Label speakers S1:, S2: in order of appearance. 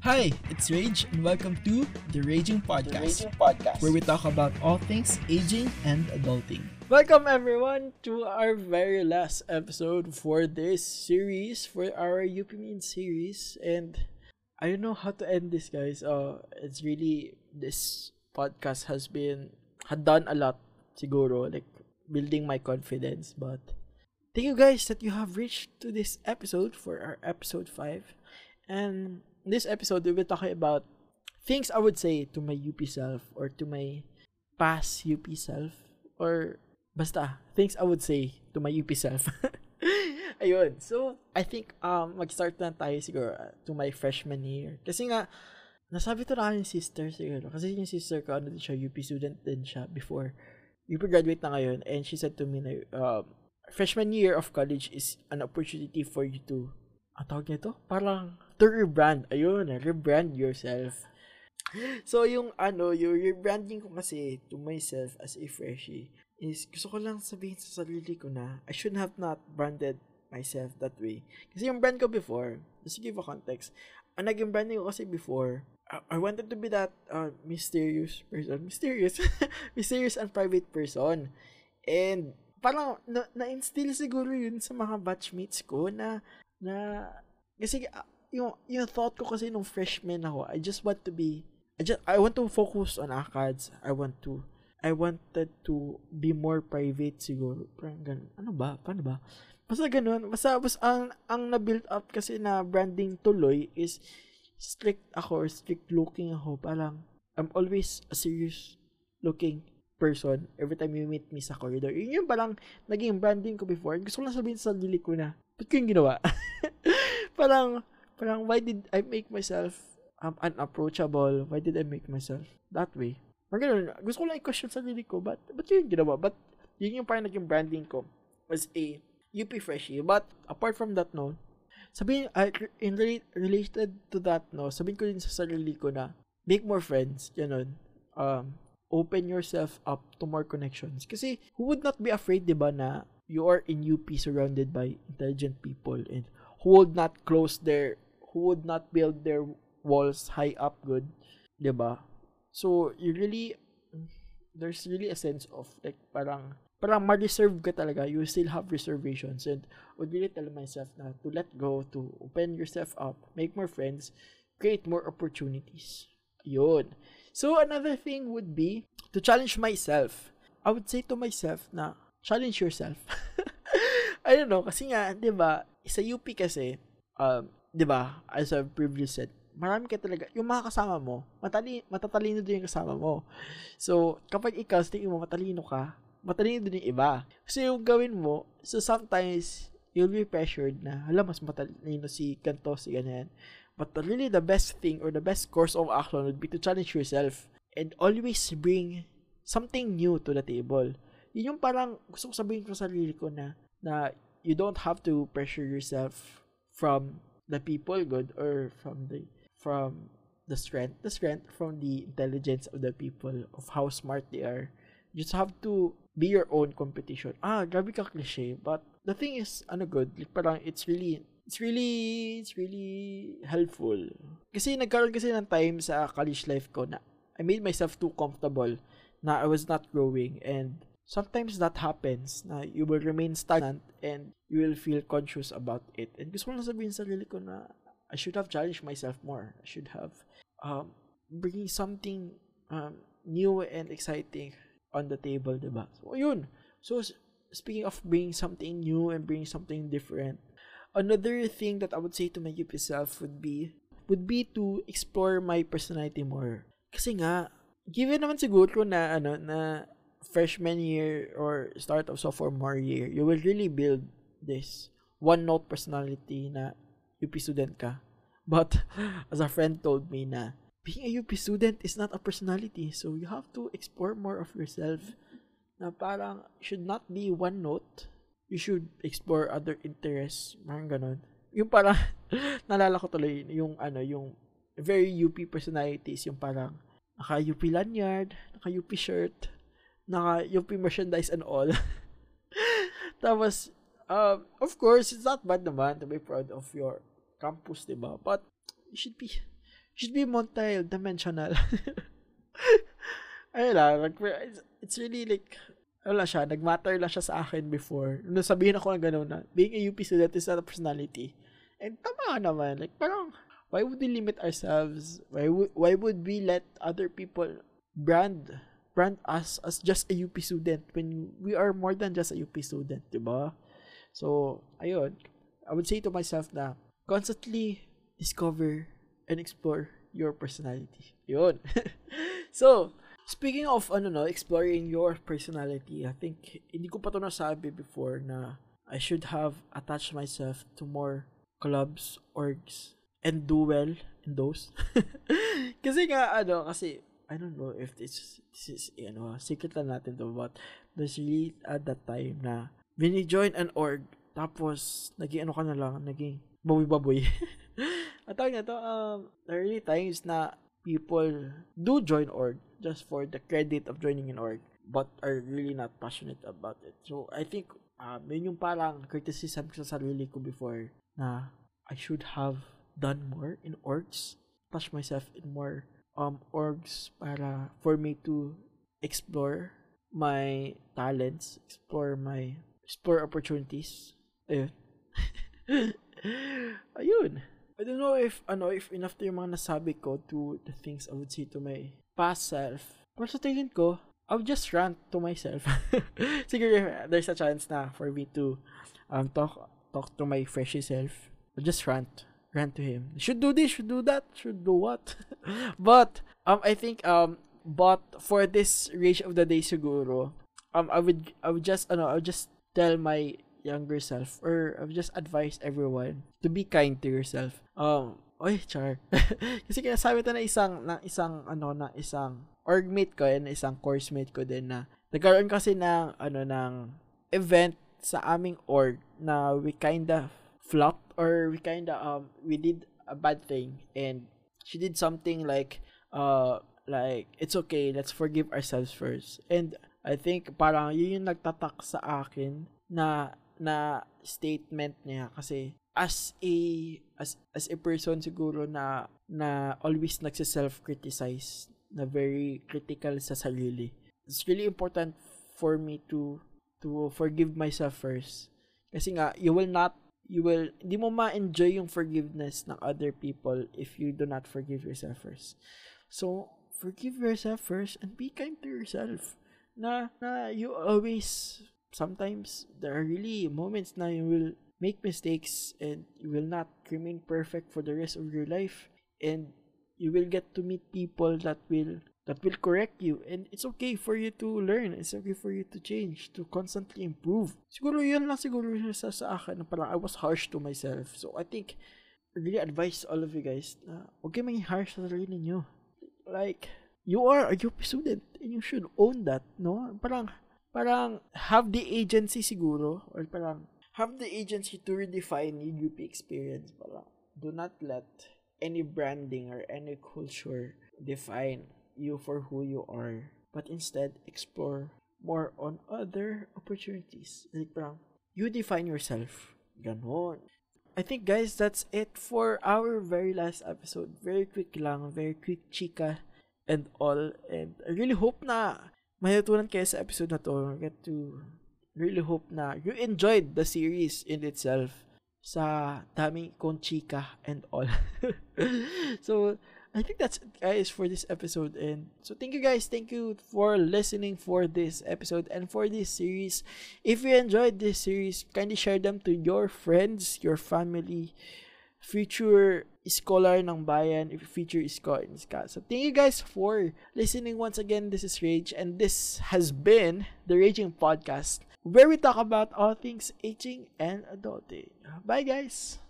S1: Hi, it's Rage, and welcome to the Raging Podcast,
S2: The Raging Podcast.
S1: where we talk about all things aging and adulting.
S2: Welcome everyone to our very last episode for this series, for our UP Mean series. And I don't know how to end this, guys. Uh, it's really, this podcast has been, had done a lot, siguro, like building my confidence. But thank you guys that you have reached to this episode for our episode 5. And this episode, we will talk about things I would say to my UP self or to my past UP self or basta things I would say to my UP self. Ayun. So, I think um mag-start na tayo siguro uh, to my freshman year. Kasi nga nasabi to na yung sister siguro. Kasi yung sister ko ano din siya UP student din siya before. UP graduate na ngayon and she said to me na um, freshman year of college is an opportunity for you to ang tawag nito? Parang to rebrand. Ayun, rebrand yourself. So, yung ano, yung rebranding ko kasi to myself as a freshie is gusto ko lang sabihin sa sarili ko na I should have not branded myself that way. Kasi yung brand ko before, just to give a context, ang naging branding ko kasi before, I, I wanted to be that uh, mysterious person. Mysterious? mysterious and private person. And parang na, na-instill siguro yun sa mga batchmates ko na na kasi uh, yung yung thought ko kasi nung freshman ako, I just want to be I just I want to focus on ACADS. I want to I wanted to be more private siguro. Parang ganun. Ano ba? Paano ba? Basta ganun. Basta, basta ang, ang na-build up kasi na branding tuloy is strict ako or strict looking ako. Parang I'm always a serious looking person every time you meet me sa corridor. Yun yung parang naging branding ko before. Gusto ko lang sabihin sa sarili ko na, ba't ko yung ginawa? parang, parang why did I make myself um, unapproachable? Why did I make myself that way? Parang ganun, gusto ko lang i-question sa sarili ko, ba't, ba't yun ginawa? Ba't yun yung parang naging branding ko as a UP freshie. But apart from that, no, sabihin, uh, in re- related to that, no, sabihin ko din sa sarili ko na make more friends, ganun. Um, open yourself up to more connections. Kasi who would not be afraid, di ba, na you are in UP surrounded by intelligent people and who would not close their, who would not build their walls high up good, di ba? So, you really, there's really a sense of, like, parang, parang ma-reserve ka talaga. You still have reservations. And would really tell myself na to let go, to open yourself up, make more friends, create more opportunities. Yun. So, another thing would be to challenge myself. I would say to myself na, challenge yourself. I don't know, kasi nga, di ba, sa UP kasi, um, di ba, as I've previously said, marami ka talaga, yung mga kasama mo, matali, matatalino din yung kasama mo. So, kapag ikaw, sa tingin mo, matalino ka, matalino din yung iba. Kasi yung gawin mo, so sometimes, you'll be pressured na, hala, mas matalino si ganto, si ganyan. But really, the best thing or the best course of action would be to challenge yourself and always bring something new to the table. Yun yung parang gusto ko sabihin ko sa sarili ko na, na you don't have to pressure yourself from the people good or from the from the strength? The strength from the intelligence of the people of how smart they are. You just have to be your own competition. Ah grabe ka cliche but the thing is ano good? Like parang it's really it's really it's really helpful. Kasi nagkaroon kasi ng time sa college life ko na I made myself too comfortable na I was not growing and sometimes that happens na you will remain stagnant and you will feel conscious about it. And gusto ko lang sabihin sa sarili ko na I should have challenged myself more. I should have um, bringing something um, new and exciting on the table diba so yun so speaking of bringing something new and bringing something different another thing that I would say to my would be would be to explore my personality more. Kasi nga given naman siguro na ano na freshman year or start of sophomore year, you will really build this one note personality na UP student ka. But as a friend told me na being a UP student is not a personality. So you have to explore more of yourself na parang should not be one note. You should explore other interests. Parang ganun. Yung parang, nalala ko tuloy, yung ano, yung very UP personalities, yung parang naka-UP lanyard, naka-UP shirt, naka-UP merchandise and all. Tapos, um, of course, it's not bad naman to be proud of your campus, di? But, you should be, should be multi-dimensional. Ayun lang, like, it's, it's really like, wala siya, nag-matter lang siya sa akin before. Nung sabihin ako ng gano'n na, being a UP student is not a personality. And tama naman, like, parang, why would we limit ourselves? Why why would we let other people brand brand us as just a UP student when we are more than just a UP student, di ba? So, ayun, I would say to myself na, constantly discover and explore your personality. Yun. so, Speaking of ano no, exploring your personality, I think hindi ko pa to nasabi before na I should have attached myself to more clubs, orgs, and do well in those. kasi nga ano, kasi I don't know if this, this is you know, secret lang natin to but there's really at that time na when you join an org tapos naging ano ka na lang, naging baboy-baboy. At tawag na to, um, there are really times na people do join org just for the credit of joining an org but are really not passionate about it. So, I think um, yun yung parang criticism ko sa sarili ko before na I should have done more in orgs, touch myself in more um orgs para for me to explore my talents, explore my explore opportunities. Ayun. Ayun. I don't know if ano if enough to yung mga nasabi ko to the things I would say to my past self. Pero sa tingin ko, I would just rant to myself. Siguro there's a chance na for me to um talk talk to my freshy self. I'll just rant. Rant to him. Should do this, should do that, should do what. but um I think um but for this rage of the day siguro, um I would I would just ano, I would just tell my younger self or I've just advised everyone to be kind to yourself. Um, oy, char. Kasi kinasabi to na isang na isang ano na isang orgmate ko and isang course mate ko din na nagkaroon kasi ng ano ng event sa aming org na we kinda flopped or we kinda um we did a bad thing and she did something like uh like it's okay let's forgive ourselves first. And I think parang yun yung nagtatak sa akin na na statement niya kasi as a as as a person siguro na na always nagse-self criticize na very critical sa sarili. It's really important for me to to forgive myself first. Kasi nga you will not you will hindi mo ma-enjoy yung forgiveness ng other people if you do not forgive yourself first. So forgive yourself first and be kind to yourself. Na na you always sometimes there are really moments na you will make mistakes and you will not remain perfect for the rest of your life. And you will get to meet people that will that will correct you. And it's okay for you to learn. It's okay for you to change to constantly improve. Siguro yun lang siguro sa, sa akin na parang I was harsh to myself. So I think really advise all of you guys na huwag kayo maging harsh sa sarili niyo like you are a UP student and you should own that no? Parang parang have the agency siguro or parang have the agency to redefine your UP experience. Parang do not let any branding or any culture define you for who you are but instead explore more on other opportunities. You define yourself. Ganon. I think guys that's it for our very last episode. Very quick lang very quick chika and all. And I really hope na matutunan kayo sa episode na to. Get to really hope na you enjoyed the series in itself sa daming kong chika and all. so, I think that's it guys for this episode and so thank you guys thank you for listening for this episode and for this series if you enjoyed this series kindly share them to your friends your family future scholar ng bayan, if future scholar in ska. So thank you guys for listening once again. This is Rage and this has been the Raging Podcast where we talk about all things aging and adulting. Bye guys!